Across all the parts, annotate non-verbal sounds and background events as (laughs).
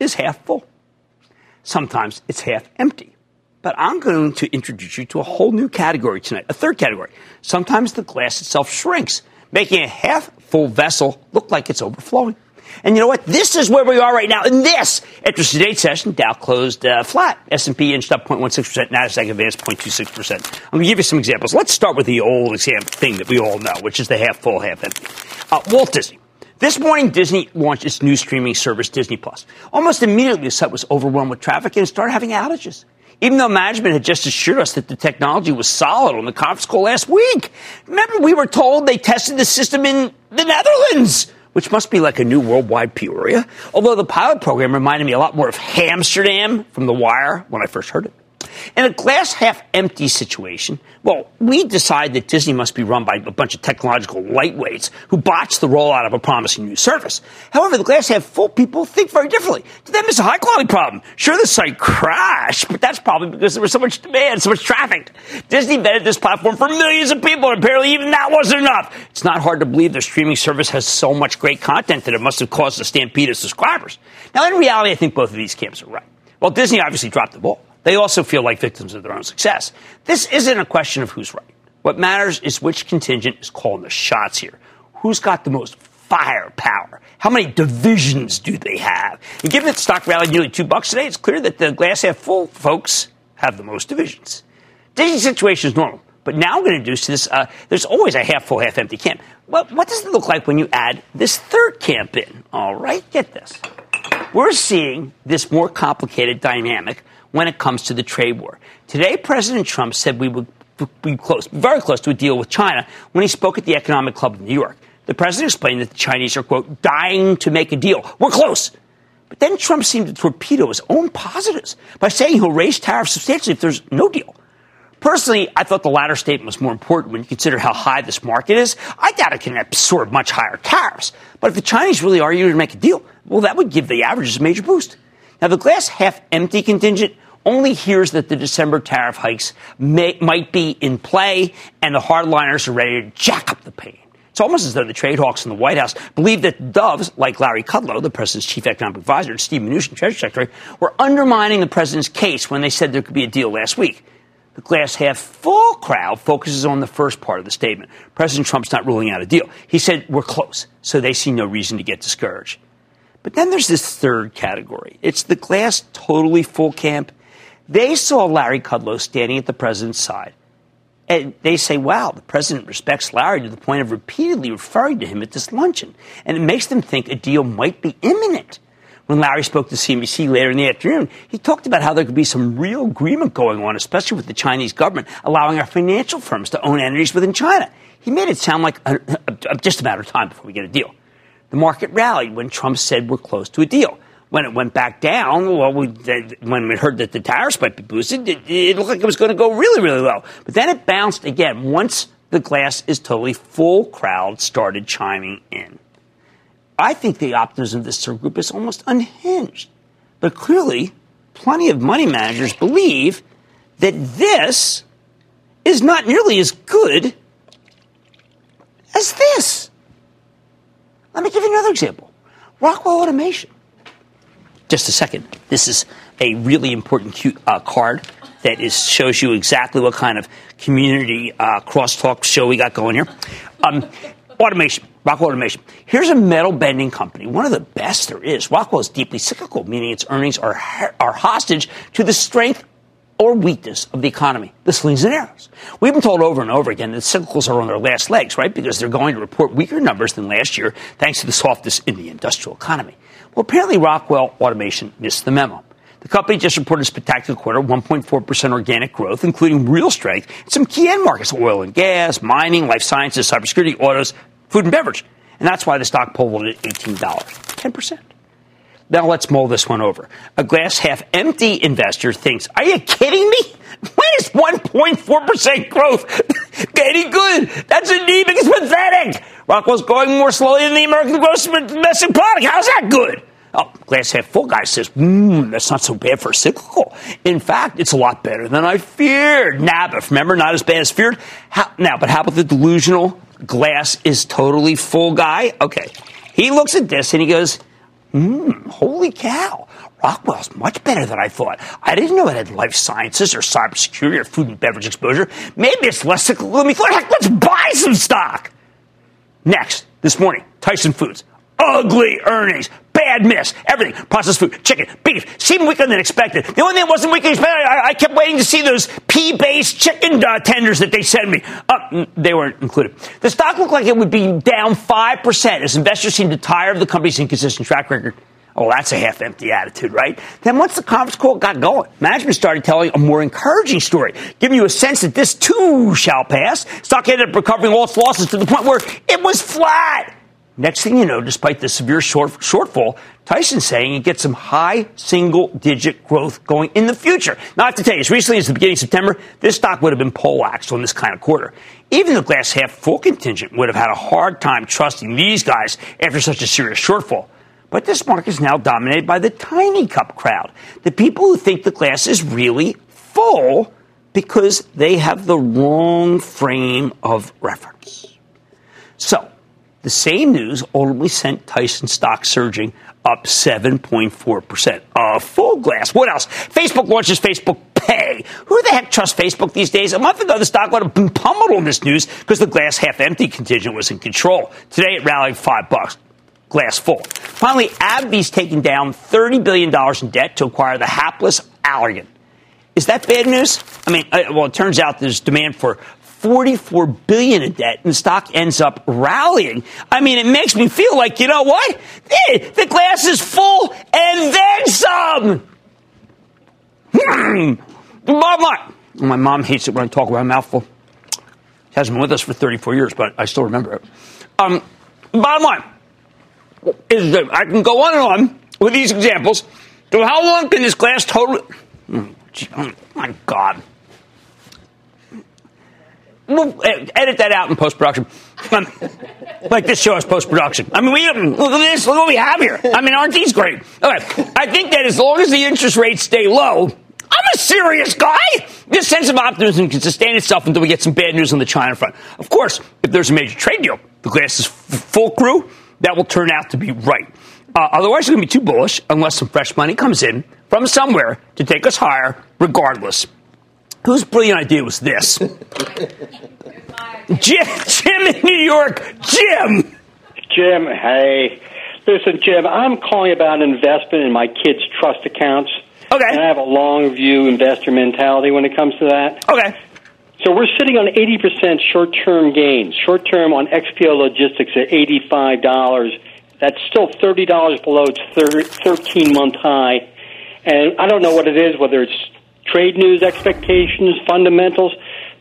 is half full. Sometimes it's half empty. But I'm going to introduce you to a whole new category tonight, a third category. Sometimes the glass itself shrinks, making a half full vessel look like it's overflowing. And you know what? This is where we are right now. In this, after today's session, Dow closed uh, flat. S&P inched up 0.16%, Nasdaq advanced 0.26%. I'm going to give you some examples. Let's start with the old example thing that we all know, which is the half full, half empty. Uh, Walt Disney. This morning, Disney launched its new streaming service, Disney Plus. Almost immediately, the site was overwhelmed with traffic and started having outages. Even though management had just assured us that the technology was solid on the conference call last week. Remember, we were told they tested the system in the Netherlands, which must be like a new worldwide Peoria. Although the pilot program reminded me a lot more of Amsterdam from The Wire when I first heard it. In a glass half empty situation, well, we decide that Disney must be run by a bunch of technological lightweights who botched the rollout of a promising new service. However, the glass half full people think very differently. To them, it's a high quality problem. Sure, the site crashed, but that's probably because there was so much demand, so much traffic. Disney vetted this platform for millions of people, and apparently even that wasn't enough. It's not hard to believe their streaming service has so much great content that it must have caused a stampede of subscribers. Now, in reality, I think both of these camps are right. Well, Disney obviously dropped the ball. They also feel like victims of their own success. This isn't a question of who's right. What matters is which contingent is calling the shots here. Who's got the most firepower? How many divisions do they have? And given that stock rallied nearly two bucks today, it's clear that the glass half full folks have the most divisions. Disney's situation is normal. But now I'm going to introduce this. Uh, there's always a half full, half empty camp. Well, what does it look like when you add this third camp in? All right, get this. We're seeing this more complicated dynamic when it comes to the trade war. Today, President Trump said we would be close, very close to a deal with China when he spoke at the Economic Club of New York. The president explained that the Chinese are, quote, dying to make a deal. We're close. But then Trump seemed to torpedo his own positives by saying he'll raise tariffs substantially if there's no deal. Personally, I thought the latter statement was more important when you consider how high this market is. I doubt it can absorb much higher tariffs. But if the Chinese really are eager to make a deal, well, that would give the averages a major boost. Now, the glass half empty contingent only hears that the December tariff hikes may, might be in play and the hardliners are ready to jack up the pain. It's almost as though the trade hawks in the White House believe that doves, like Larry Kudlow, the president's chief economic advisor, and Steve Mnuchin, Treasury Secretary, were undermining the president's case when they said there could be a deal last week. The glass half full crowd focuses on the first part of the statement. President Trump's not ruling out a deal. He said, We're close, so they see no reason to get discouraged. But then there's this third category. It's the glass totally full camp they saw Larry Kudlow standing at the president's side. And they say, wow, the president respects Larry to the point of repeatedly referring to him at this luncheon. And it makes them think a deal might be imminent. When Larry spoke to CNBC later in the afternoon, he talked about how there could be some real agreement going on, especially with the Chinese government allowing our financial firms to own entities within China. He made it sound like a, a, a, just a matter of time before we get a deal. The market rallied when Trump said we're close to a deal when it went back down, well, we, when we heard that the tariffs might be boosted, it, it looked like it was going to go really, really low. But then it bounced again once the glass is totally full. Crowd started chiming in. I think the optimism of this group is almost unhinged. But clearly, plenty of money managers believe that this is not nearly as good as this. Let me give you another example Rockwell Automation just a second. This is a really important uh, card that is shows you exactly what kind of community uh, crosstalk show we got going here. Um, automation. Rockwell Automation. Here's a metal bending company, one of the best there is. Rockwell is deeply cyclical, meaning its earnings are, are hostage to the strength or weakness of the economy, the slings and arrows. We've been told over and over again that cyclicals are on their last legs, right? Because they're going to report weaker numbers than last year thanks to the softness in the industrial economy. Well, apparently Rockwell Automation missed the memo. The company just reported a spectacular quarter, 1.4% organic growth, including real strength in some key end markets, oil and gas, mining, life sciences, cybersecurity, autos, food and beverage. And that's why the stock pulled at $18, 10%. Now let's mull this one over. A glass half empty investor thinks, are you kidding me? When is 1.4% growth (laughs) any good? That's anemic. It's pathetic. Rockwell's growing more slowly than the American gross domestic product. How's that good? Oh, glass half full guy says, hmm, that's not so bad for cyclical. In fact, it's a lot better than I feared. Nabif, remember, not as bad as feared. How, now, but how about the delusional glass is totally full guy? Okay. He looks at this and he goes, hmm, holy cow. Rockwell's much better than I thought. I didn't know it had life sciences or cybersecurity or food and beverage exposure. Maybe it's less cyclical than we thought. Heck, let's buy some stock. Next, this morning, Tyson Foods. Ugly earnings bad miss. Everything. Processed food, chicken, beef, seemed weaker than expected. The only thing that wasn't weaker than expected, I, I kept waiting to see those pea-based chicken uh, tenders that they sent me. Uh, they weren't included. The stock looked like it would be down 5% as investors seemed to tire of the company's inconsistent track record. Oh, that's a half empty attitude, right? Then once the conference call got going, management started telling a more encouraging story, giving you a sense that this too shall pass. Stock ended up recovering all its losses to the point where it was flat. Next thing you know, despite the severe short, shortfall, Tyson's saying he gets some high single digit growth going in the future. Now, I have to tell you, as recently as the beginning of September, this stock would have been poleaxed on this kind of quarter. Even the glass half full contingent would have had a hard time trusting these guys after such a serious shortfall. But this market is now dominated by the tiny cup crowd, the people who think the glass is really full because they have the wrong frame of reference. So, the same news ultimately sent Tyson stock surging up 7.4%. A full glass. What else? Facebook launches Facebook Pay. Who the heck trusts Facebook these days? A month ago, the stock would have been pummeled on this news because the glass half empty contingent was in control. Today, it rallied five bucks. Glass full. Finally, AbbVie's taken down $30 billion in debt to acquire the hapless Allergan. Is that bad news? I mean, uh, well, it turns out there's demand for 44 billion in debt and the stock ends up rallying. I mean, it makes me feel like, you know what? The glass is full and then some. Hmm. Line. My mom hates it when I talk about a mouthful. She hasn't been with us for 34 years, but I still remember it. Um, bottom line is that I can go on and on with these examples. So how long can this glass totally... Oh, oh my God. We'll edit that out in post production. Um, like this show is post production. I mean, we look at this. Look what we have here. I mean, aren't these great? Okay, I think that as long as the interest rates stay low, I'm a serious guy. This sense of optimism can sustain itself until we get some bad news on the China front. Of course, if there's a major trade deal, the glass is full crew. That will turn out to be right. Uh, otherwise, it's going to be too bullish unless some fresh money comes in from somewhere to take us higher, regardless. Whose brilliant idea was this? (laughs) Jim, Jim in New York. Jim. Jim, hey. Listen, Jim, I'm calling about an investment in my kids' trust accounts. Okay. And I have a long view investor mentality when it comes to that. Okay. So we're sitting on 80% short term gains. Short term on XPO Logistics at $85. That's still $30 below its 13 month high. And I don't know what it is, whether it's trade news expectations, fundamentals.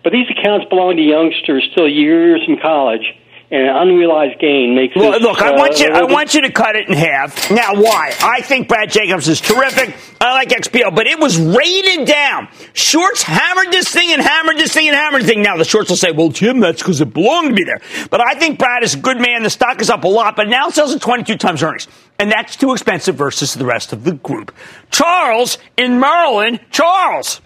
But these accounts belong to youngsters still years in college and an unrealized gain makes. Well, look, I want you. I want you to cut it in half. Now, why? I think Brad Jacobs is terrific. I like XPO, but it was rated down. Shorts hammered this thing and hammered this thing and hammered this thing. Now the shorts will say, "Well, Jim, that's because it belonged to me there." But I think Brad is a good man. The stock is up a lot, but now it sells at 22 times earnings, and that's too expensive versus the rest of the group. Charles in Maryland. Charles.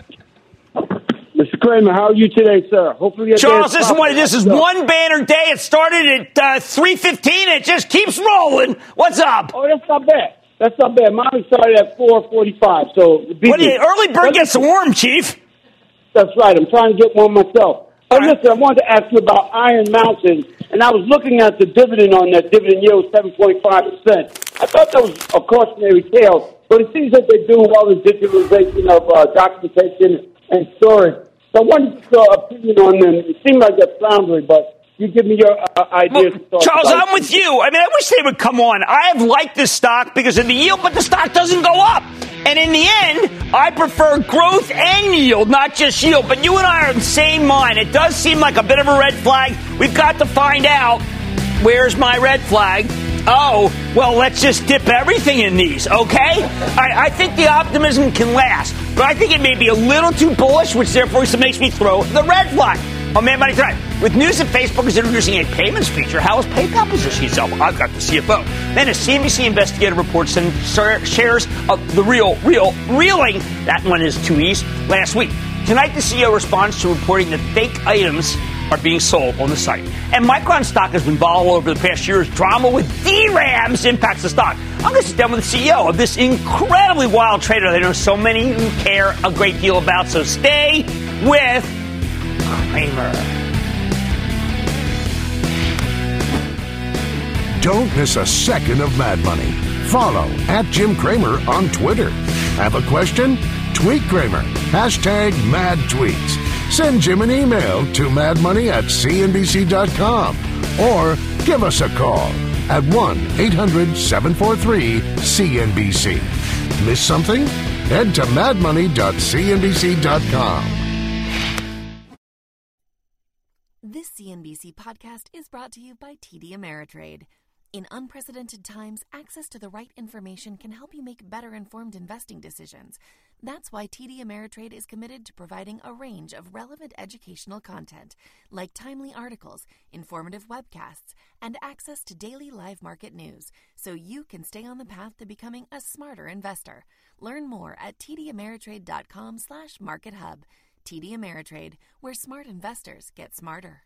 Mr. Cramer, how are you today, sir? Hopefully, Charles, this is one. This is one banner day. It started at uh, three fifteen. It just keeps rolling. What's up? Oh, that's not bad. That's not bad. Mine started at four forty-five. So what you, early bird gets the worm, Chief. That's right. I'm trying to get one myself. Oh, listen, I wanted to ask you about Iron Mountain, and I was looking at the dividend on that dividend yield, 7.5%. I thought that was a cautionary tale, but it seems that they're doing well in digitalization of uh, documentation and storage. So wanted your opinion on them. It seemed like they're floundering, but you give me your uh, ideas. Well, Charles, I'm with you. I mean, I wish they would come on. I have liked this stock because of the yield, but the stock doesn't go up. And in the end, I prefer growth and yield, not just yield. But you and I are in the same mind. It does seem like a bit of a red flag. We've got to find out where's my red flag. Oh, well, let's just dip everything in these, okay? I, I, think the optimism can last, but I think it may be a little too bullish, which therefore makes me throw the red flag. Oh, On Mad Money Tonight, with news that Facebook is introducing a payments feature, how is PayPal positioning itself? I've got the CFO. Then a CNBC investigative report and shares of the real, real, reeling. That one is two E's. Last week. Tonight, the CEO responds to reporting that fake items are being sold on the site. And Micron stock has been volatile over the past years. Drama with DRAMs impacts the stock. I'm going to sit down with the CEO of this incredibly wild trader that I know so many who care a great deal about. So stay with Cramer. Don't miss a second of Mad Money. Follow at Jim Cramer on Twitter. Have a question? Tweet Cramer. Hashtag mad tweets. Send Jim an email to madmoney at cnbc.com or give us a call at 1 800 743 CNBC. Miss something? Head to madmoney.cnbc.com. This CNBC podcast is brought to you by TD Ameritrade. In unprecedented times, access to the right information can help you make better informed investing decisions. That's why TD Ameritrade is committed to providing a range of relevant educational content, like timely articles, informative webcasts, and access to daily live market news, so you can stay on the path to becoming a smarter investor. Learn more at tdameritrade.com slash markethub. TD Ameritrade, where smart investors get smarter.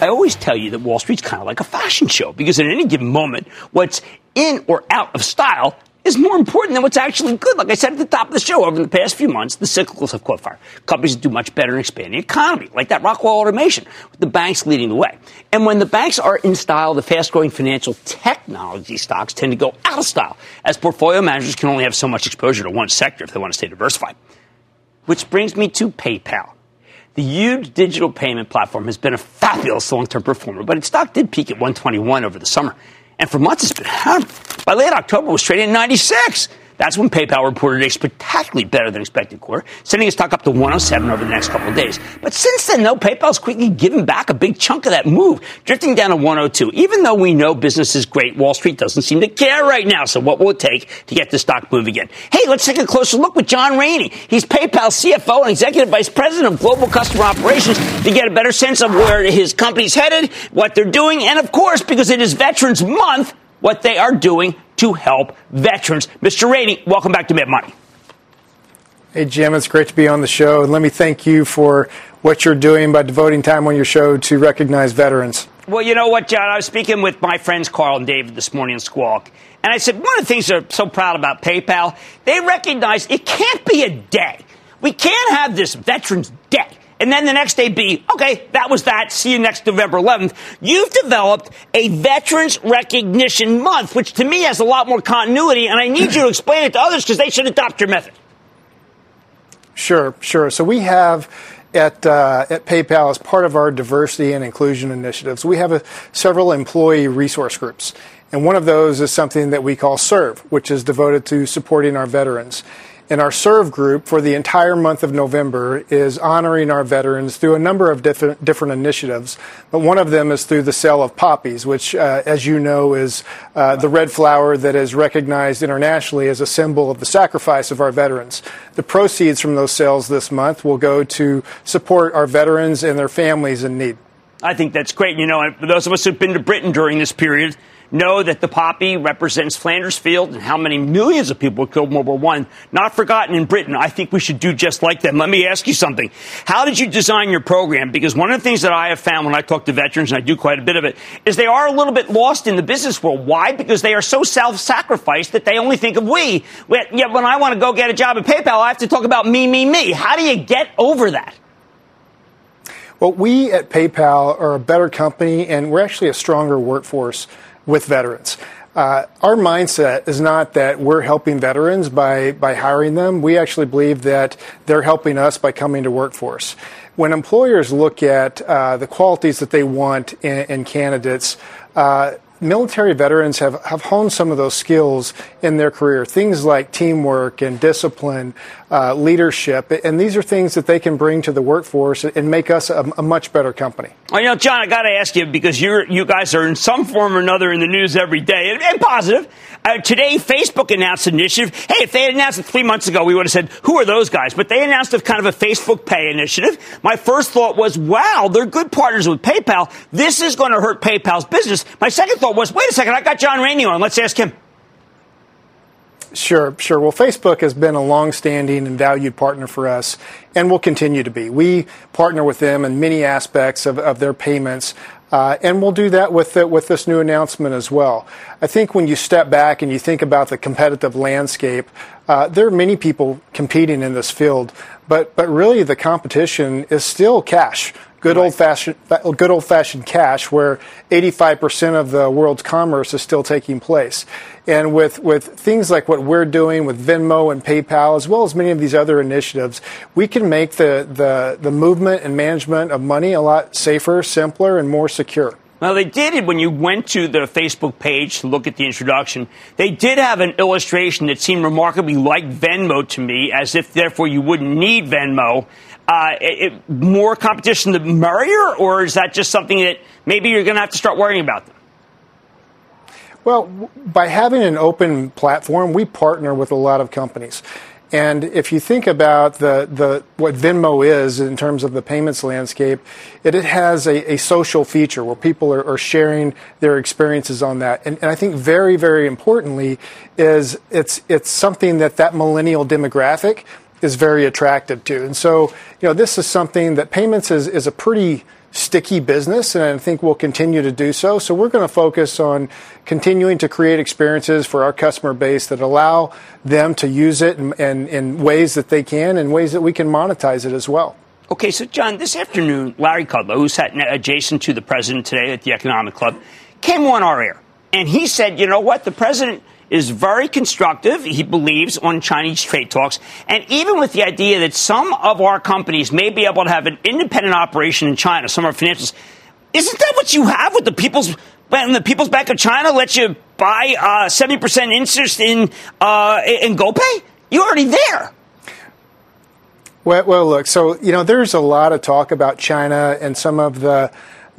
I always tell you that Wall Street's kind of like a fashion show because at any given moment, what's in or out of style is more important than what's actually good. Like I said at the top of the show, over the past few months, the cyclicals have caught fire. Companies do much better in expanding the economy, like that Rockwell Automation, with the banks leading the way. And when the banks are in style, the fast-growing financial technology stocks tend to go out of style, as portfolio managers can only have so much exposure to one sector if they want to stay diversified. Which brings me to PayPal. The huge digital payment platform has been a fabulous long-term performer, but its stock did peak at 121 over the summer. And for months, it's been hammered. By late October, it was trading at 96. That's when PayPal reported a spectacularly better than expected quarter, sending its stock up to 107 over the next couple of days. But since then, though, PayPal's quickly given back a big chunk of that move, drifting down to 102. Even though we know business is great, Wall Street doesn't seem to care right now. So what will it take to get the stock moving again? Hey, let's take a closer look with John Rainey. He's PayPal's CFO and Executive Vice President of Global Customer Operations to get a better sense of where his company's headed, what they're doing, and of course, because it is Veterans Month, what they are doing to help veterans. Mr. Rainey, welcome back to Mad Money. Hey, Jim, it's great to be on the show. And let me thank you for what you're doing by devoting time on your show to recognize veterans. Well, you know what, John? I was speaking with my friends Carl and David this morning in Squawk. And I said, one of the things they're so proud about PayPal, they recognize it can't be a day. We can't have this Veterans Day and then the next day be, okay, that was that. See you next November 11th. You've developed a Veterans Recognition Month, which to me has a lot more continuity, and I need you to explain it to others because they should adopt your method. Sure, sure. So we have at, uh, at PayPal as part of our diversity and inclusion initiatives, we have a, several employee resource groups. And one of those is something that we call SERVE, which is devoted to supporting our veterans. And our serve group for the entire month of November is honoring our veterans through a number of different, different initiatives. But one of them is through the sale of poppies, which, uh, as you know, is uh, the red flower that is recognized internationally as a symbol of the sacrifice of our veterans. The proceeds from those sales this month will go to support our veterans and their families in need. I think that's great. You know, those of us who've been to Britain during this period know that the poppy represents Flanders Field and how many millions of people were killed in World War One. Not forgotten in Britain. I think we should do just like them. Let me ask you something. How did you design your program? Because one of the things that I have found when I talk to veterans, and I do quite a bit of it, is they are a little bit lost in the business world. Why? Because they are so self-sacrificed that they only think of we. Yet when I want to go get a job at PayPal, I have to talk about me, me, me. How do you get over that? Well, we at PayPal are a better company, and we're actually a stronger workforce with veterans. Uh, our mindset is not that we're helping veterans by, by hiring them. We actually believe that they're helping us by coming to workforce. When employers look at uh, the qualities that they want in, in candidates, uh, military veterans have, have honed some of those skills in their career. Things like teamwork and discipline, uh, leadership, and these are things that they can bring to the workforce and make us a, a much better company. Well, you know, John, I got to ask you because you you guys are in some form or another in the news every day, and, and positive. Uh, today, Facebook announced an initiative. Hey, if they had announced it three months ago, we would have said, "Who are those guys?" But they announced a kind of a Facebook Pay initiative. My first thought was, "Wow, they're good partners with PayPal. This is going to hurt PayPal's business." My second thought was, "Wait a second, I got John Rainey on. Let's ask him." Sure, sure. Well, Facebook has been a long-standing and valued partner for us and will continue to be. We partner with them in many aspects of, of their payments, we'll do that with, this new announcement as well. I think when you step back and you think about the competitive landscape, uh, there are many people competing in this field, but, but really the competition is still cash good old fashioned good old fashioned cash where 85% of the world's commerce is still taking place. And with with things like what we're doing with Venmo and PayPal as well as many of these other initiatives we can make the the the movement and management of money a lot safer simpler and more secure. Now, they did it when you went to the Facebook page to look at the introduction. They did have an illustration that seemed remarkably like Venmo to me, as if therefore you wouldn't need Venmo uh, it, more competition the merrier, or is that just something that maybe you're going to have to start worrying about? Them? Well, by having an open platform, we partner with a lot of companies. And if you think about the, the what Venmo is in terms of the payments landscape, it, it has a, a social feature where people are, are sharing their experiences on that. And, and, I think very, very importantly is it's it's something that that millennial demographic is very attractive to. And so, you know, this is something that payments is, is a pretty sticky business, and I think we'll continue to do so. So we're going to focus on continuing to create experiences for our customer base that allow them to use it in, in, in ways that they can and ways that we can monetize it as well. Okay, so John, this afternoon, Larry Kudlow, who sat adjacent to the president today at the Economic Club, came on our air. And he said, you know what, the president – is very constructive, he believes, on Chinese trade talks. And even with the idea that some of our companies may be able to have an independent operation in China, some of our financials, isn't that what you have with the People's when the People's Bank of China lets you buy uh, seventy uh, percent interest in uh, in GoPay? You're already there. Well, well, look. So you know, there's a lot of talk about China and some of the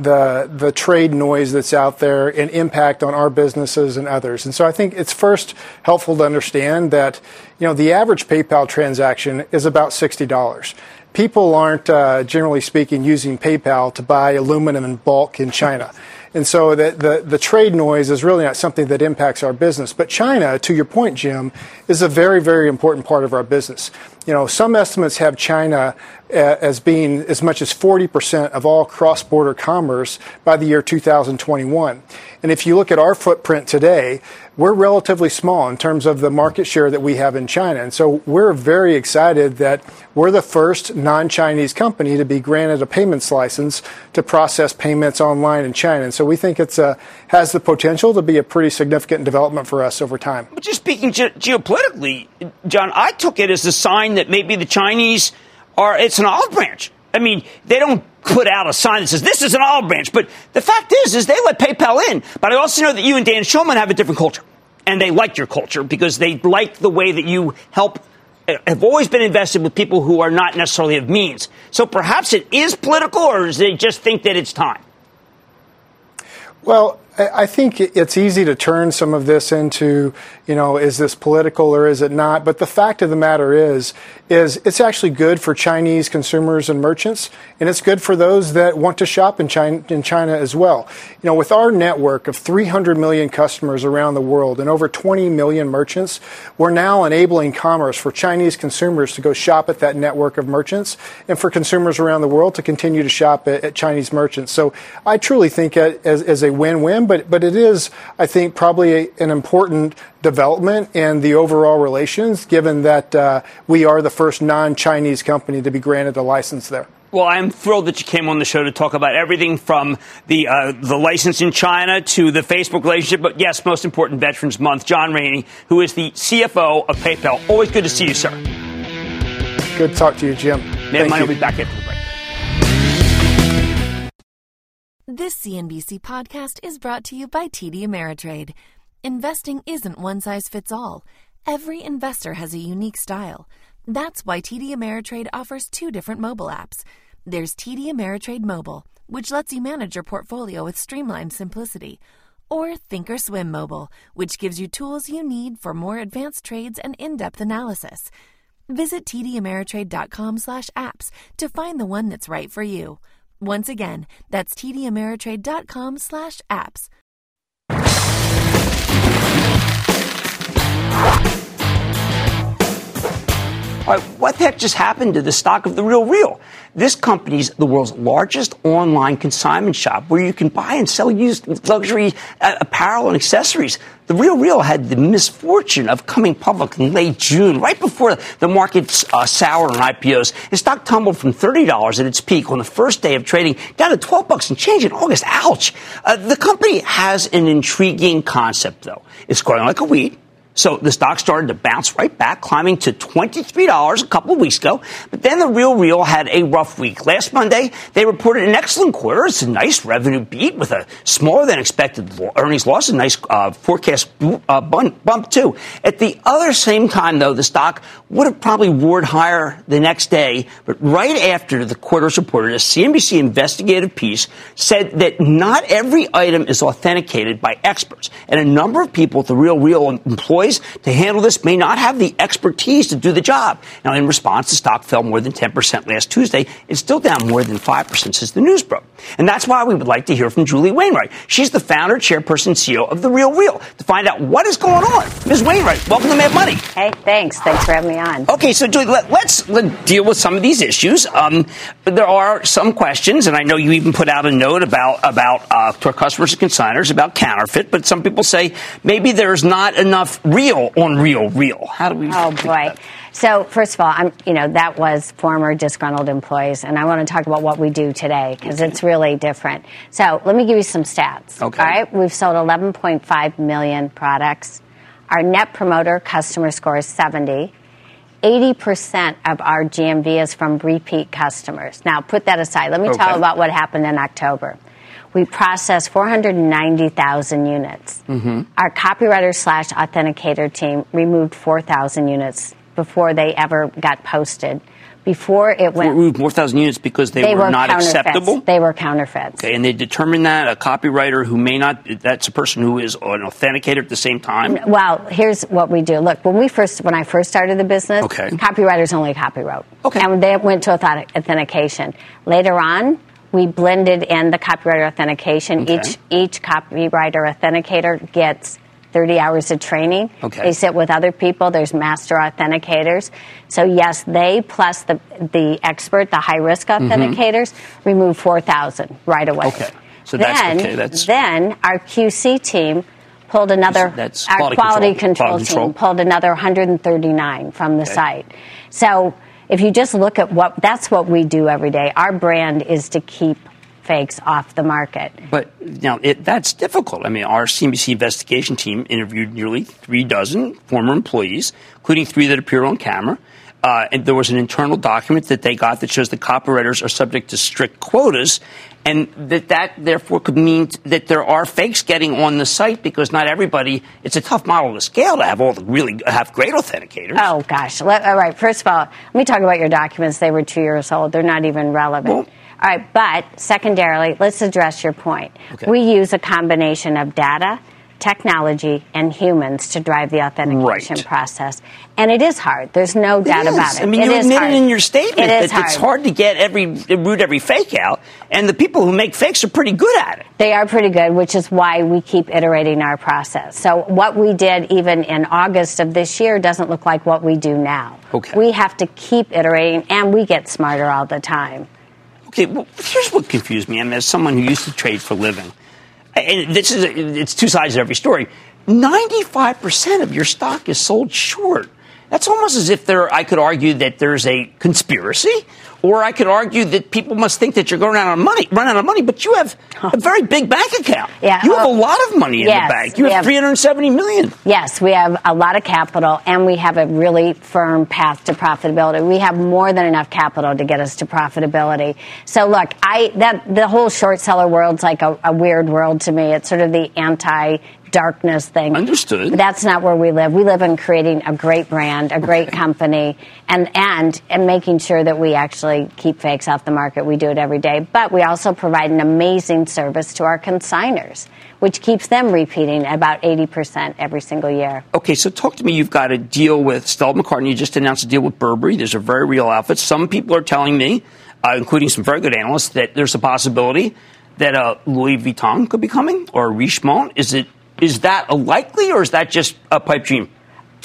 the the trade noise that's out there and impact on our businesses and others. And so I think it's first helpful to understand that you know the average PayPal transaction is about sixty dollars. People aren't uh, generally speaking using PayPal to buy aluminum in bulk in China. And so the, the, the, trade noise is really not something that impacts our business. But China, to your point, Jim, is a very, very important part of our business. You know, some estimates have China as being as much as 40% of all cross border commerce by the year 2021. And if you look at our footprint today, we're relatively small in terms of the market share that we have in China. And so we're very excited that we're the first non Chinese company to be granted a payments license to process payments online in China. And so we think it has the potential to be a pretty significant development for us over time. But just speaking ge- geopolitically, John, I took it as a sign that maybe the Chinese are, it's an olive branch. I mean, they don't put out a sign that says this is an olive branch, but the fact is, is they let PayPal in. But I also know that you and Dan Schulman have a different culture, and they like your culture because they like the way that you help. Uh, have always been invested with people who are not necessarily of means. So perhaps it is political, or they just think that it's time? Well, I think it's easy to turn some of this into, you know, is this political or is it not? But the fact of the matter is, is it's actually good for Chinese consumers and merchants, and it's good for those that want to shop in China, in China as well. You know, with our network of 300 million customers around the world and over 20 million merchants, we're now enabling commerce for Chinese consumers to go shop at that network of merchants, and for consumers around the world to continue to shop at, at Chinese merchants. So I truly think as, as a win-win, but but it is, I think, probably a, an important development in the overall relations, given that uh, we are the first non Chinese company to be granted a license there. Well, I'm thrilled that you came on the show to talk about everything from the uh, the license in China to the Facebook relationship. But yes, most important, Veterans Month. John Rainey, who is the CFO of PayPal. Always good to see you, sir. Good to talk to you, Jim. Man, Thank you. will be back after the break. This CNBC podcast is brought to you by TD Ameritrade. Investing isn't one size fits all. Every investor has a unique style. That's why TD Ameritrade offers two different mobile apps. There's TD Ameritrade Mobile, which lets you manage your portfolio with streamlined simplicity, or Thinkorswim Mobile, which gives you tools you need for more advanced trades and in-depth analysis. Visit tdameritrade.com/apps to find the one that's right for you. Once again, that's tdameritrade.com/apps. All right, what the heck just happened to the stock of the Real Real? This company's the world's largest online consignment shop where you can buy and sell used luxury uh, apparel and accessories. The Real Real had the misfortune of coming public in late June, right before the markets uh, soured on IPOs. The stock tumbled from $30 at its peak on the first day of trading down to 12 bucks and change in August. Ouch. Uh, the company has an intriguing concept, though. It's growing like a weed. So the stock started to bounce right back, climbing to $23 a couple of weeks ago. But then the Real Real had a rough week. Last Monday, they reported an excellent quarter. It's a nice revenue beat with a smaller than expected earnings loss, a nice uh, forecast uh, bump, too. At the other same time, though, the stock would have probably roared higher the next day. But right after the quarter was reported, a CNBC investigative piece said that not every item is authenticated by experts. And a number of people at the Real Real employ employees to handle this may not have the expertise to do the job. Now, in response, the stock fell more than 10% last Tuesday. It's still down more than 5% since the news broke. And that's why we would like to hear from Julie Wainwright. She's the founder, chairperson, CEO of The Real Real to find out what is going on. Ms. Wainwright, welcome to Mad Money. Hey, thanks. Thanks for having me on. Okay, so Julie, let, us let, deal with some of these issues. Um, there are some questions, and I know you even put out a note about about uh, to our customers and consigners about counterfeit. But some people say maybe there's not enough real on real real. How do we? Oh boy. So first of all, I'm you know that was former disgruntled employees, and I want to talk about what we do today because okay. it's really different. So let me give you some stats. Okay. All right, we've sold 11.5 million products. Our net promoter customer score is 70. 80% of our GMV is from repeat customers. Now, put that aside. Let me okay. tell you about what happened in October we processed 490,000 units. Mm-hmm. Our copywriter slash authenticator team removed 4,000 units before they ever got posted. Before it went, removed 4,000 units because they, they were, were, not acceptable. They were counterfeits. Okay, and they determined that a copywriter who may not that's a person who is an authenticator at the same time. Well, here's what we do. Look, when we first when I first started the business, okay. copywriters only copywrote. Okay, and they went to authentication. Later on, we blended in the copywriter authentication. Okay. Each each copywriter authenticator gets 30 hours of training. Okay. They sit with other people. There's master authenticators. So yes, they plus the the expert, the high risk mm-hmm. authenticators, mm-hmm. remove 4,000 right away. Okay. So then, that's okay. That's then our QC team pulled another. That's our quality, quality control, control, quality team pulled another 139 from the okay. site. So if you just look at what that's what we do every day. Our brand is to keep fakes off the market. But now that's difficult. I mean, our CNBC investigation team interviewed nearly three dozen former employees, including three that appear on camera. Uh, and there was an internal document that they got that shows the copywriters are subject to strict quotas, and that that therefore could mean that there are fakes getting on the site because not everybody. It's a tough model to scale to have all the really have great authenticators. Oh gosh! Let, all right. First of all, let me talk about your documents. They were two years old. They're not even relevant. Well, All right, but secondarily, let's address your point. Okay. We use a combination of data, technology, and humans to drive the authentication Right. process. And it is hard. There's no doubt It about it. I mean, It you admitted hard. in your statement It that is it's hard to get every root every fake out, and the people who make fakes are pretty good at it. They are pretty good, which is why we keep iterating our process. So what we did even in August of this year doesn't look like what we do now. Okay. We have to keep iterating, and we get smarter all the time. Okay, well, here's what confused me. I mean, as someone who used to trade for a living, and this is it's two sides of every story. Ninety-five percent of your stock is sold short. That's almost as if there. I could argue that there's a conspiracy, or I could argue that people must think that you're going out of money, run out of money. But you have a very big bank account. Yeah, you have well, a lot of money in yes, the bank. You have have- 370 million. Yes, we have a lot of capital and we have a really firm path to profitability. We have more than enough capital to get us to profitability. So look, I that the whole short seller world's like a, a weird world to me. It's sort of the anti darkness thing. Understood. That's not where we live. We live in creating a great brand, a great company, and and and making sure that we actually keep fakes off the market. We do it every day, but we also provide an amazing service to our consigners, which keeps them repeating about 80% every single year. Okay, so talk to me. You've got a deal with Stella McCartney. You just announced a deal with Burberry. There's a very real outfit. Some people are telling me, uh, including some very good analysts, that there's a possibility that uh, Louis Vuitton could be coming or Richemont. Is it is that a likely or is that just a pipe dream?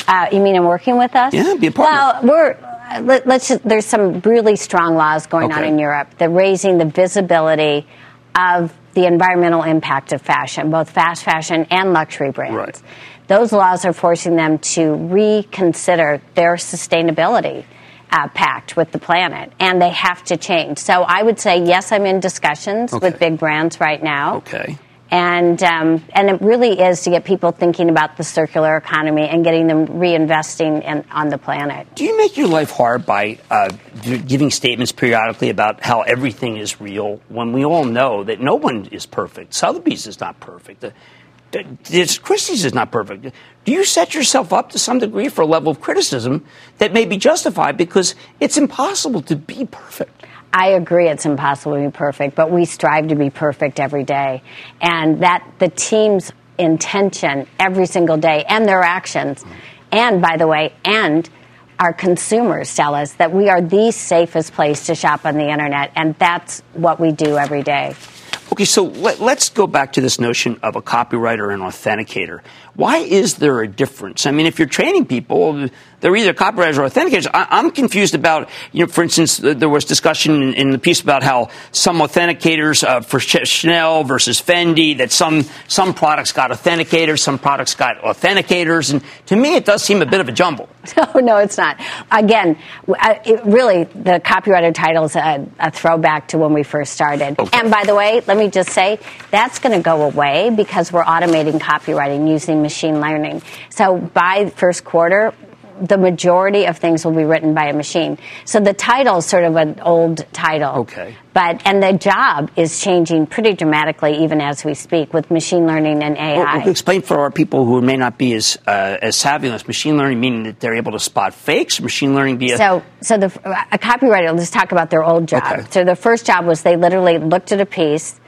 Uh, you mean in working with us? Yeah, be a partner. Well, we're let, let's. There's some really strong laws going on in Europe that raising the visibility of the environmental impact of fashion, both fast fashion and luxury brands. Right. Those laws are forcing them to reconsider their sustainability. Uh, pact with the planet, and they have to change. So I would say yes. I'm in discussions Okay. with big brands right now Okay. And um, and it really is to get people thinking about the circular economy and getting them reinvesting in, on the planet. Do you make your life hard by uh, giving statements periodically about how everything is real when we all know that no one is perfect? Sotheby's is not perfect. The, the, this Christie's is not perfect. Do you set yourself up to some degree for a level of criticism that may be justified because it's impossible to be perfect? I agree it's impossible to be perfect, but we strive to be perfect every day. And that the team's intention every single day and their actions, and by the way, and our consumers tell us that we are the safest place to shop on the internet, and that's what we do every day. Okay, so let, us go back to this notion of a copywriter and authenticator. Why is there a difference? I mean, if you're training people, they're either copywriters or authenticators. I, I'm confused about, you know, for instance, th- there was discussion in, in the piece about how some authenticators uh, for Ch- Chanel versus Fendi, that some some products got authenticators, some products got authenticators, and to me, it does seem a bit of a jumble. (laughs) No, no, it's not. Again, uh, it really, the copywriter title is a, a throwback to when we first started. Okay. And by the way, let me just say that's going to go away because we're automating copywriting using machine learning. So by first quarter, the majority of things will be written by a machine. So the title is sort of an old title. Okay. But and the job is changing pretty dramatically even as we speak with machine learning and AI. Well, explain for our people who may not be as uh, as savvy this. Machine learning meaning that they're able to spot fakes. Machine learning be a So, so the a copywriter. Let's talk about their old job. Okay. So the first job was they literally looked at a piece,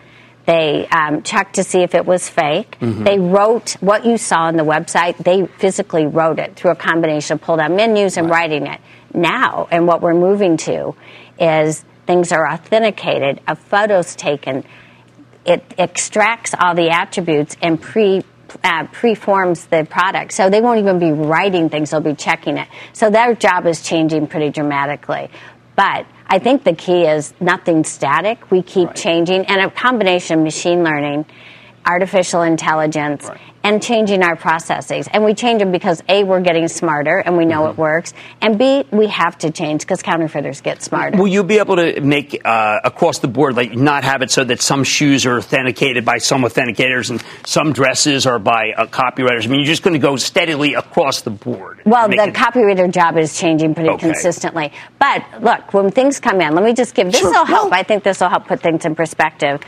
they um, checked to see if it was fake. Mm-hmm. They wrote what you saw on the website. They physically wrote it through a combination of pull down menus and writing it. Now, and what we're moving to is things are authenticated, a photo's taken, it extracts all the attributes and pre uh, preforms the product. So they won't even be writing things; they'll be checking it. So their job is changing pretty dramatically. But I think the key is nothing static. We keep changing, and a combination of machine learning, artificial intelligence, Right. and changing our processes. And we change them because A, we're getting smarter and we know Mm-hmm. it works, and B, we have to change because counterfeiters get smarter. Will you be able to make uh, across the board, like not have it so that some shoes are authenticated by some authenticators and some dresses are by uh, copywriters? I mean, you're just going to go steadily across the board. Well, the it- copywriter job is changing pretty Okay. consistently. But look, when things come in, let me just give this Sure. will help. No. I think this will help put things in perspective.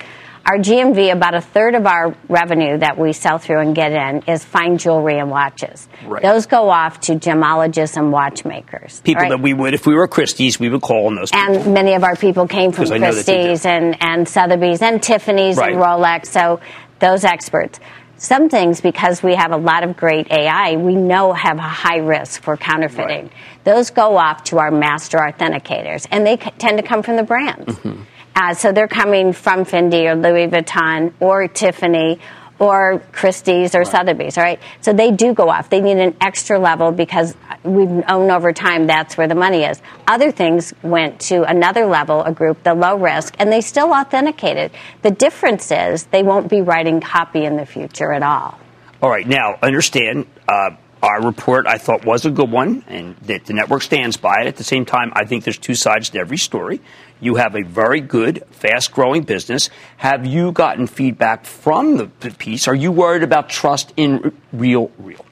Our GMV, about a third of our revenue that we sell through and get in, is fine jewelry and watches. Right. Those go off to gemologists and watchmakers. People right? that we would, if we were Christie's, we would call on those people. and many of our people came from 'Cause I know that they do. Christie's and, and Sotheby's and Tiffany's Right. and Rolex. So those experts. Some things, because we have a lot of great AI, we know have a high risk for counterfeiting. Right. Those go off to our master authenticators, and they c- tend to come from the brands. Mm-hmm. Uh, so they're coming from Fendi or Louis Vuitton or Tiffany or Christie's or Sotheby's, all right? So they do go off. They need an extra level because we've known over time that's where the money is. Other things went to another level, a group, the low risk, and they still authenticated. The difference is they won't be writing copy in the future at all. All right, now understand uh, our report. I thought was a good one, and that the network stands by it. At the same time, I think there's two sides to every story. You have a very good, fast-growing business. Have you gotten feedback from the, piece? Are you worried about trust in real, real?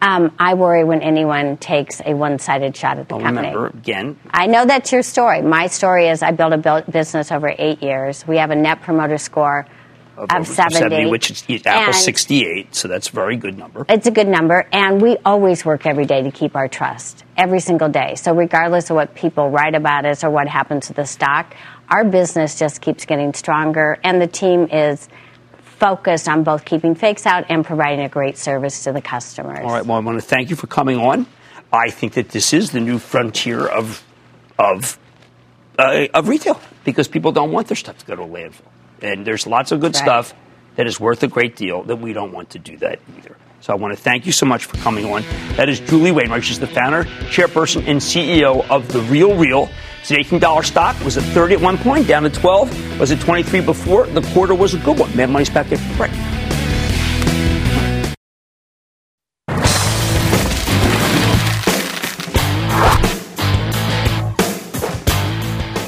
Um, I worry when anyone takes a one-sided shot at the Well, company. remember again, I know that's your story. My story is I built a business over eight years. We have a net promoter score of, over 70, which is is Apple 68, so that's a very good number. It's a good number, and we always work every day to keep our trust, every single day. So, regardless of what people write about us or what happens to the stock, our business just keeps getting stronger, and the team is focused on both keeping fakes out and providing a great service to the customers. All right. Well, I want to thank you for coming on. I think that this is the new frontier of of uh, of retail because people don't want their stuff to go to a landfill, and there's lots of good Right. stuff that is worth a great deal that we don't want to do that either. So I want to thank you so much for coming on. That is Julie Wainwright. She's the founder, chairperson, and CEO of The Real Real. It's an $18 stock. It was at 30 at one point, down to 12. Was at 23 before. The quarter was a good one. Mad Money's back at break.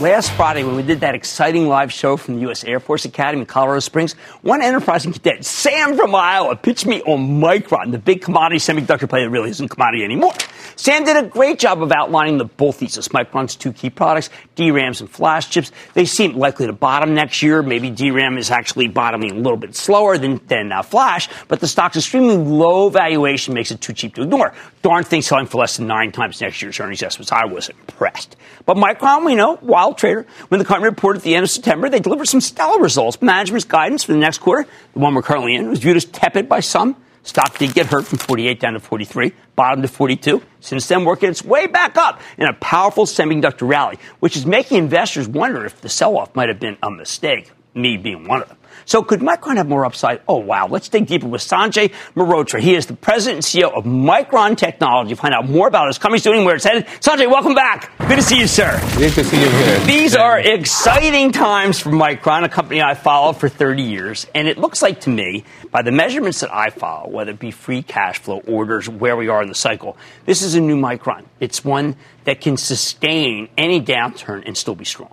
Last Friday, when we did that exciting live show from the U.S. Air Force Academy in Colorado Springs, one enterprising cadet, Sam from Iowa, pitched me on Micron, the big commodity semiconductor player that really isn't commodity anymore. Sam did a great job of outlining the bull thesis. Micron's two key products, DRAMs and flash chips. They seem likely to bottom next year. Maybe DRAM is actually bottoming a little bit slower than, than uh, flash, but the stock's extremely low valuation makes it too cheap to ignore. Darn thing selling for less than nine times next year's earnings estimates. I was impressed. But Micron, we know, trader. When the company reported at the end of September, they delivered some stellar results. Management's guidance for the next quarter, the one we're currently in, was viewed as tepid by some. Stock did get hurt from 48 down to 43, bottom to 42. Since then, working its way back up in a powerful semiconductor rally, which is making investors wonder if the sell-off might have been a mistake, me being one of them. So could Micron have more upside? Oh, wow. Let's dig deeper with Sanjay Mehrotra. He is the president and CEO of Micron Technology. Find out more about his company's doing, where it's headed. Sanjay, welcome back. Good to see you, sir. Great to see you here. These are exciting times for Micron, a company I followed for 30 years. And it looks like to me, by the measurements that I follow, whether it be free cash flow, orders, where we are in the cycle, this is a new Micron. It's one that can sustain any downturn and still be strong.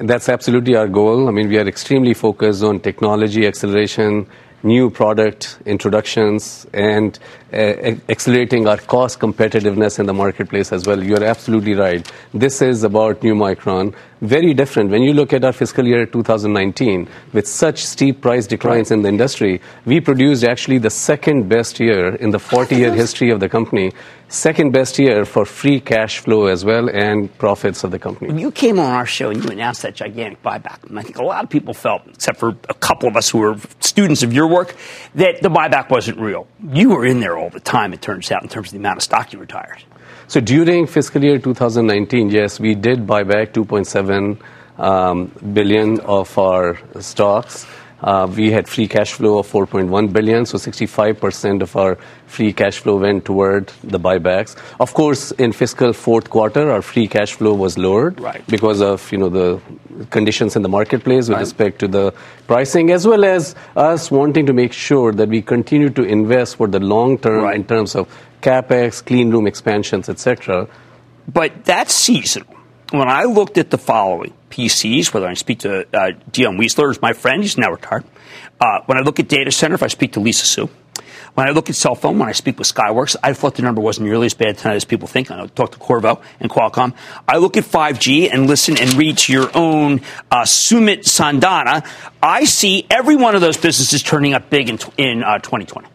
That's absolutely our goal. I mean, we are extremely focused on technology acceleration, new product introductions, and Uh, accelerating our cost competitiveness in the marketplace as well. You're absolutely right. This is about new Micron. Very different. When you look at our fiscal year 2019, with such steep price declines in the industry, we produced actually the second best year in the 40 year (laughs) history of the company, second best year for free cash flow as well and profits of the company. When you came on our show and you announced that gigantic buyback, and I think a lot of people felt, except for a couple of us who were students of your work, that the buyback wasn't real. You were in there all the time, it turns out, in terms of the amount of stock you retired. So during fiscal year 2019, yes, we did buy back 2.7 um, billion of our stocks. Uh, we had free cash flow of 4.1 billion, so 65% of our free cash flow went toward the buybacks. Of course, in fiscal fourth quarter, our free cash flow was lowered Right. because of you know the conditions in the marketplace with Right. respect to the pricing, as well as us wanting to make sure that we continue to invest for the long term Right. in terms of capex, clean room expansions, etc. But that season, When I looked at the following PCs, whether I speak to uh, Dion Weisler, who's my friend, he's now retired. Uh, when I look at data center, if I speak to Lisa Su, When I look at cell phone, when I speak with Skyworks, I thought the number wasn't nearly as bad tonight as people think. I talk to Qorvo and Qualcomm. I look at 5G and listen and read to your own uh, Sumit Sadana. I see every one of those businesses turning up big in, in uh, 2020.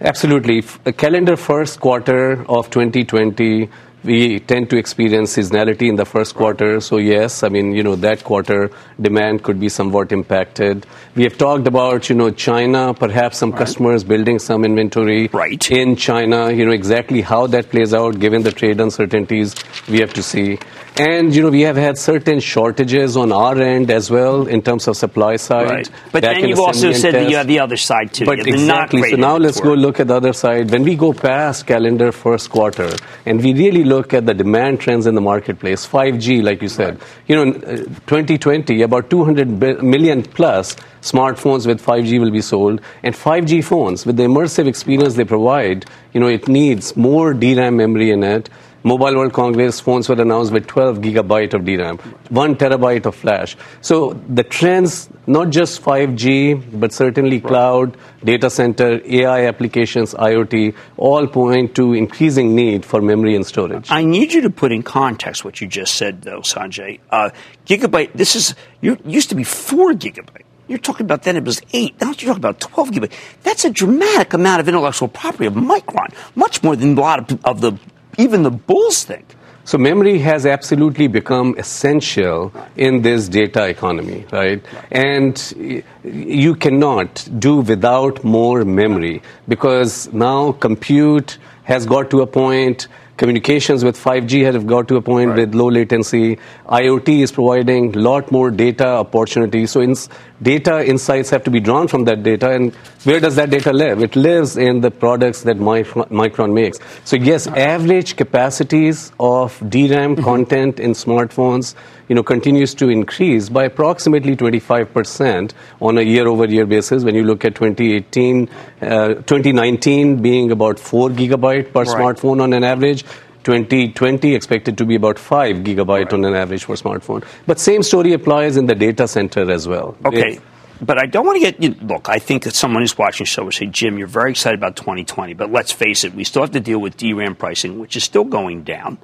Absolutely. A calendar first quarter of 2020 we tend to experience seasonality in the first quarter. So yes, I mean, you know, that quarter demand could be somewhat impacted. We have talked about, you know, China, perhaps some right. customers building some inventory right. in China. You know, exactly how that plays out given the trade uncertainties we have to see. And, you know, we have had certain shortages on our end as well in terms of supply side. Right. But then you've also said that you have the other side too. But exactly. So now let's go look at the other side. When we go past calendar first quarter and we really look at the demand trends in the marketplace, 5G, like you said, right. you know, 2020, uh, about 200 million plus smartphones with 5G will be sold. And 5G phones, with the immersive experience they provide, you know, it needs more DRAM memory in it Mobile World Congress phones were announced with 12 gigabyte of DRAM, 1 terabyte of flash. So the trends, not just 5G, but certainly cloud, data center, AI applications, IoT, all point to increasing need for memory and storage. I need you to put in context what you just said, though, Sanjay. Uh, gigabyte, this is, used to be 4 gigabyte. You're talking about then it was eight. Now you're talking about 12 gigabyte. That's a dramatic amount of intellectual property of Micron, much more than a lot of, of the even the bulls think. So memory has absolutely become essential in this data economy, right? And you cannot do without more memory because now compute has got to a point Communications with 5G have got to a point right. with low latency. IoT is providing a lot more data opportunities. So, in, data insights have to be drawn from that data. And where does that data live? It lives in the products that Micron makes. So, yes, average capacities of DRAM mm-hmm. content in smartphones you know, continues to increase by approximately 25% on a year-over-year basis. When you look at 2018, uh, 2019 being about 4 gigabyte per right. smartphone on an average, 2020 expected to be about 5 gigabyte right. on an average for smartphone. But same story applies in the data center as well. Okay. It, but I don't want to get you. Look, I think that someone who's watching the show will say, Jim, you're very excited about 2020, but let's face it, we still have to deal with DRAM pricing, which is still going down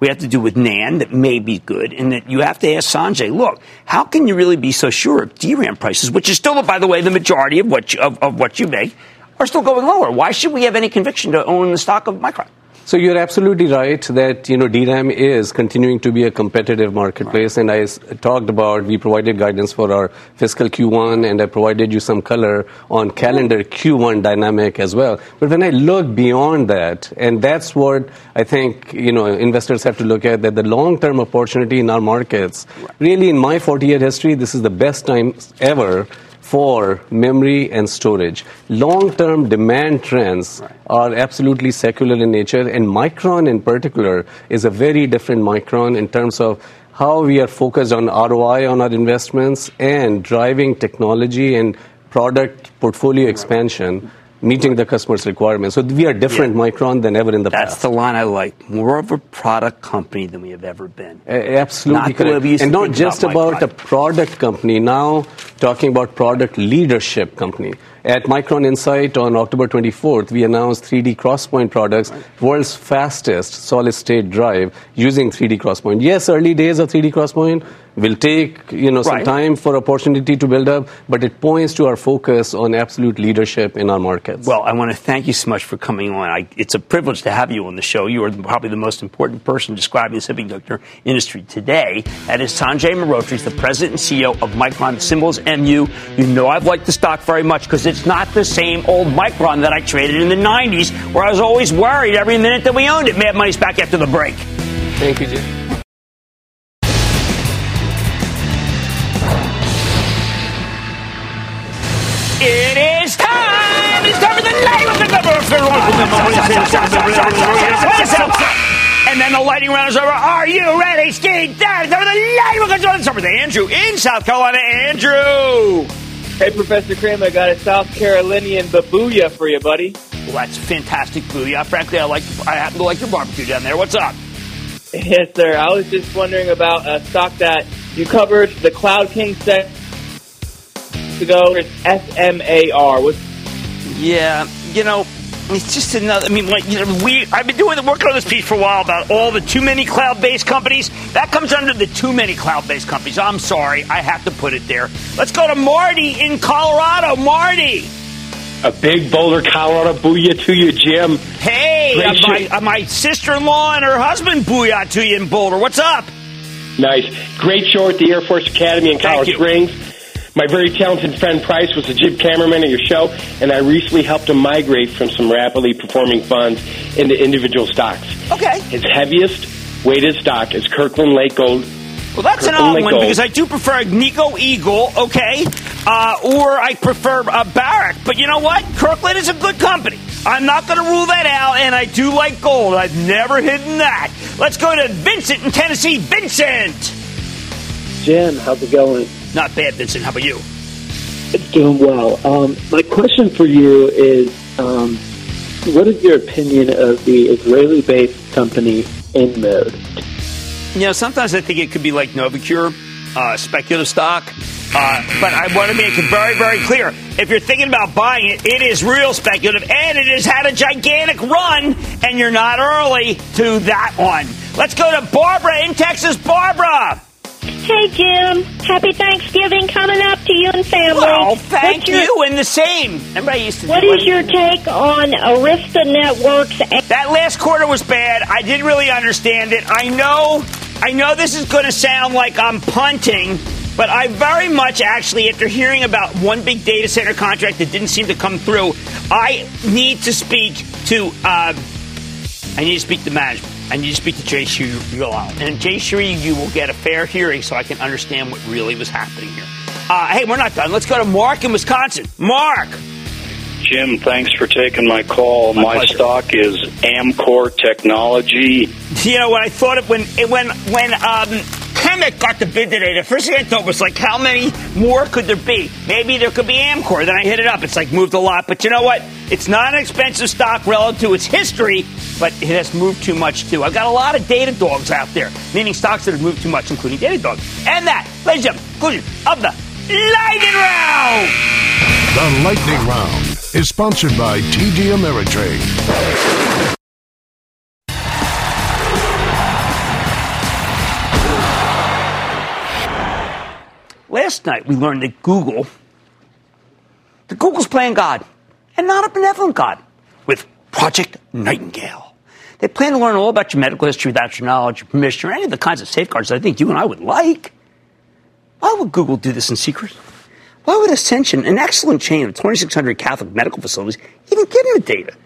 we have to do with NAND that may be good, and that you have to ask Sanjay, look, how can you really be so sure of DRAM prices, which is still, by the way, the majority of what you, of, of what you make, are still going lower? Why should we have any conviction to own the stock of Micron? So you're absolutely right that you know DRAM is continuing to be a competitive marketplace, and I talked about we provided guidance for our fiscal Q1, and I provided you some color on calendar Q1 dynamic as well. But when I look beyond that, and that's what I think you know investors have to look at that the long-term opportunity in our markets. Really, in my 40-year history, this is the best time ever for memory and storage. Long term demand trends right. are absolutely secular in nature, and Micron in particular is a very different Micron in terms of how we are focused on ROI on our investments and driving technology and product portfolio expansion meeting the customer's requirements. So we are different yeah. Micron than ever in the That's past. That's the line I like. More of a product company than we have ever been. Absolutely not correct. And not just about, about a product company. Now talking about product leadership company. At Micron Insight on October 24th, we announced 3D Crosspoint products, world's fastest solid state drive using 3D Crosspoint. Yes, early days of 3D Crosspoint, will take you know some right. time for opportunity to build up, but it points to our focus on absolute leadership in our markets. Well, I want to thank you so much for coming on. I, it's a privilege to have you on the show. You are probably the most important person describing the semiconductor industry today. That is Sanjay Mehrotra, He's the president and CEO of Micron Symbols MU. You know I've liked the stock very much because it's not the same old Micron that I traded in the 90s, where I was always worried every minute that we owned it. Mad Money's back after the break. Thank you, Jim. It is time! It's time for the name of the number And then the lightning round is over. Are you ready? It's time for the of the It's over to Andrew in South Carolina. Andrew! Hey, Professor Cramer, I got a South Carolinian babuya for you, buddy. Well, that's fantastic booyah. Frankly, I like. I happen to like your barbecue down there. What's up? Yes, sir. I was just wondering about a stock that you covered, the Cloud King set to go. It's SMAR. Yeah, you know, it's just another. I mean, like you know, we. I've been doing the working on this piece for a while about all the too many cloud-based companies. That comes under the too many cloud-based companies. I'm sorry, I have to put it there. Let's go to Marty in Colorado. Marty. A big Boulder, Colorado booyah to you, Jim. Hey, uh, my, uh, my sister-in-law and her husband booyah to you in Boulder. What's up? Nice. Great show at the Air Force Academy in Colorado. Springs. My very talented friend Price was a jib cameraman at your show, and I recently helped him migrate from some rapidly performing funds into individual stocks. Okay. His heaviest weighted stock is Kirkland Lake Gold. Well, that's an odd Lake one Gold. because I do prefer Nico Eagle, okay, uh, or I prefer uh, Barrick. But you know what? Kirkland is a good company. I'm not going to rule that out, and I do like gold. I've never hidden that. Let's go to Vincent in Tennessee. Vincent! Jim, how's it going? Not bad, Vincent. How about you? It's doing well. Um, my question for you is, um, what is your opinion of the Israeli-based company InMode? You know, sometimes I think it could be like NovoCure, uh, speculative stock. Uh, but I want to make it very, very clear. If you're thinking about buying it, it is real speculative, and it has had a gigantic run, and you're not early to that one. Let's go to Barbara in Texas. Barbara! Hey, Jim. Happy Thanksgiving coming up to you and family. Well, thank your- you, and the same. Remember I used to What do your take on Arista Networks? That last quarter was bad. I didn't really understand it. I know, I know this is going to sound like I'm punting, but I very much actually, after hearing about one big data center contract that didn't seem to come through, I need to speak to, uh, I need to speak to management. I need to speak to Jayshree Ullal. And Jayshree, you will get a fair hearing so I can understand what really was happening here. Uh, hey, we're not done. Let's go to Mark in Wisconsin. Mark! Jim, thanks for taking my call. My My, stock is Amkor Technology. You know, when I thought it when when when um, Kemet got the bid today, the first thing I thought was like, how many more could there be? Maybe there could be Amkor. Then I hit it up. It's like moved a lot, but you know what? It's not an expensive stock relative to its history, but it has moved too much too. I've got a lot of data dogs out there, meaning stocks that have moved too much, including data dogs. And that, ladies and gentlemen, conclusion of the lightning round. The Lightning Round is sponsored by TD Ameritrade. Last night we learned that Google, that Google's playing God, and not a benevolent God, with Project Nightingale. They plan to learn all about your medical history without your knowledge, your permission, or any of the kinds of safeguards that I think you and I would like. Why would Google do this in secret? Why would Ascension, an excellent chain of 2,600 Catholic medical facilities, even give them the data?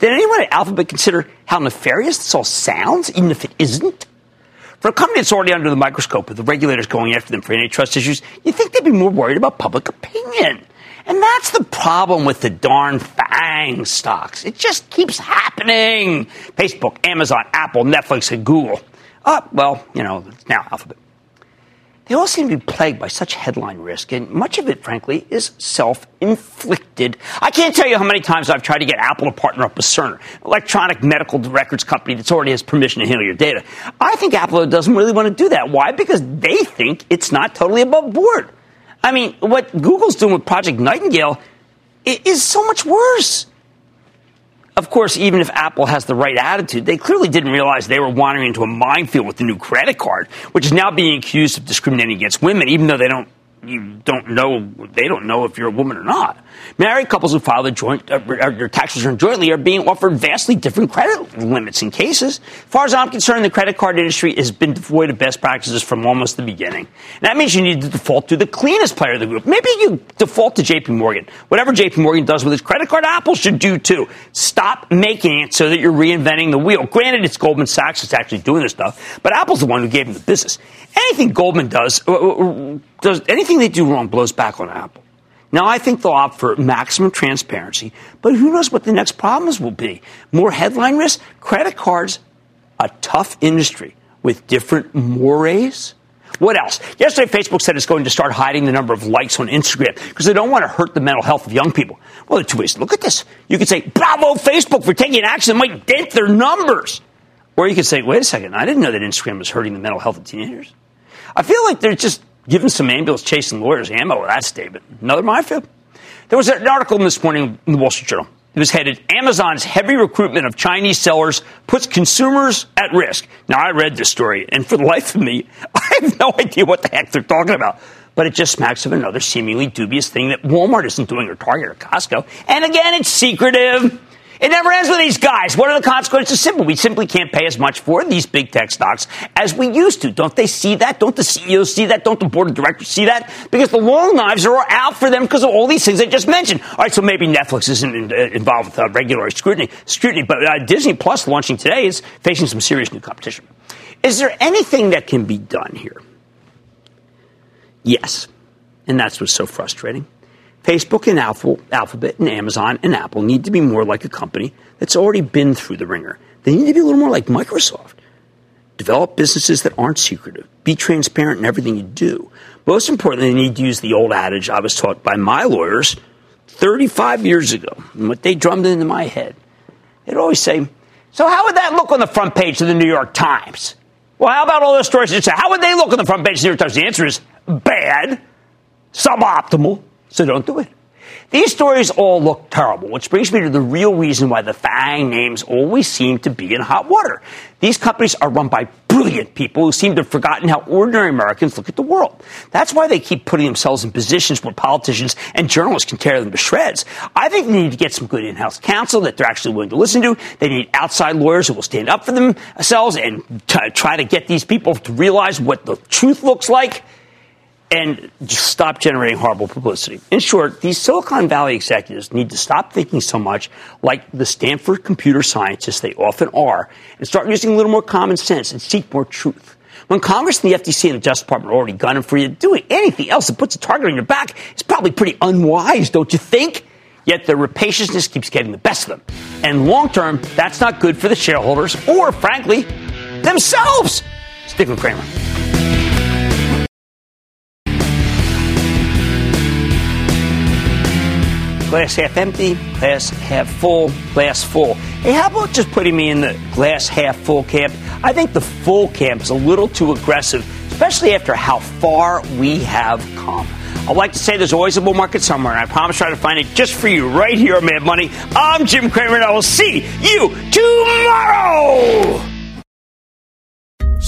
Did anyone at Alphabet consider how nefarious this all sounds, even if it isn't? For a company that's already under the microscope with the regulators going after them for antitrust issues, you'd think they'd be more worried about public opinion. And that's the problem with the darn FANG stocks. It just keeps happening. Facebook, Amazon, Apple, Netflix, and Google. Uh, well, you know, it's now Alphabet. They all seem to be plagued by such headline risk, and much of it, frankly, is self inflicted. I can't tell you how many times I've tried to get Apple to partner up with Cerner, an electronic medical records company that already has permission to handle your data. I think Apple doesn't really want to do that. Why? Because they think it's not totally above board. I mean, what Google's doing with Project Nightingale is so much worse. Of course, even if Apple has the right attitude, they clearly didn't realize they were wandering into a minefield with the new credit card, which is now being accused of discriminating against women, even though they don't you don't know they don't know if you're a woman or not. Married couples who file their joint uh, uh, their tax return jointly are being offered vastly different credit limits in cases. As far as I'm concerned, the credit card industry has been devoid of best practices from almost the beginning. And that means you need to default to the cleanest player of the group. Maybe you default to JP Morgan. Whatever JP Morgan does with its credit card, Apple should do too. Stop making it so that you're reinventing the wheel. Granted, it's Goldman Sachs that's actually doing this stuff, but Apple's the one who gave them the business. Anything Goldman does, uh, uh, does anything they do wrong blows back on Apple. Now, I think they'll opt for maximum transparency, but who knows what the next problems will be? More headline risk? Credit cards, a tough industry with different mores. What else? Yesterday, Facebook said it's going to start hiding the number of likes on Instagram because they don't want to hurt the mental health of young people. Well, there are two ways to look at this. You could say, bravo, Facebook, for taking action that might dent their numbers. Or you could say, wait a second, I didn't know that Instagram was hurting the mental health of teenagers. I feel like they're just giving some ambulance chasing lawyers ammo with that statement. Another minefield. There was an article this morning in the Wall Street Journal It was headed Amazon's heavy recruitment of Chinese sellers puts consumers at risk. Now, I read this story, and for the life of me, (laughs) I have no idea what the heck they're talking about. But it just smacks of another seemingly dubious thing that Walmart isn't doing or Target or Costco. And again, it's secretive. It never ends with these guys. What are the consequences? Simple. We simply can't pay as much for these big tech stocks as we used to. Don't they see that? Don't the CEOs see that? Don't the board of directors see that? Because the long knives are out for them because of all these things I just mentioned. All right, so maybe Netflix isn't in, uh, involved with uh, regular scrutiny, scrutiny, but uh, Disney Plus launching today is facing some serious new competition. Is there anything that can be done here? Yes. And that's what's so frustrating. Facebook and Alphabet and Amazon and Apple need to be more like a company that's already been through the ringer. They need to be a little more like Microsoft. Develop businesses that aren't secretive. Be transparent in everything you do. Most importantly, they need to use the old adage I was taught by my lawyers 35 years ago, and what they drummed into my head. They'd always say, So, how would that look on the front page of the New York Times? Well, how about all those stories? How would they look on the front page of the New York Times? The answer is bad, suboptimal, so don't do it. These stories all look terrible, which brings me to the real reason why the FANG names always seem to be in hot water. These companies are run by brilliant people who seem to have forgotten how ordinary Americans look at the world. That's why they keep putting themselves in positions where politicians and journalists can tear them to shreds. I think they need to get some good in-house counsel that they're actually willing to listen to. They need outside lawyers who will stand up for themselves and t- try to get these people to realize what the truth looks like and stop generating horrible publicity. In short, these Silicon Valley executives need to stop thinking so much like the Stanford computer scientists they often are and start using a little more common sense and seek more truth. When Congress and the FTC and the Justice Department are already gunning for you, doing anything else that puts a target on your back is probably pretty unwise, don't you think? Yet their rapaciousness keeps getting the best of them. And long term, that's not good for the shareholders or, frankly, themselves. Stick with Cramer. Glass half empty, glass half full, glass full. Hey, how about just putting me in the glass half full camp? I think the full camp is a little too aggressive, especially after how far we have come. I'd like to say there's always a bull market somewhere, and I promise try to find it just for you right here on Mad Money. I'm Jim Cramer, and I will see you tomorrow!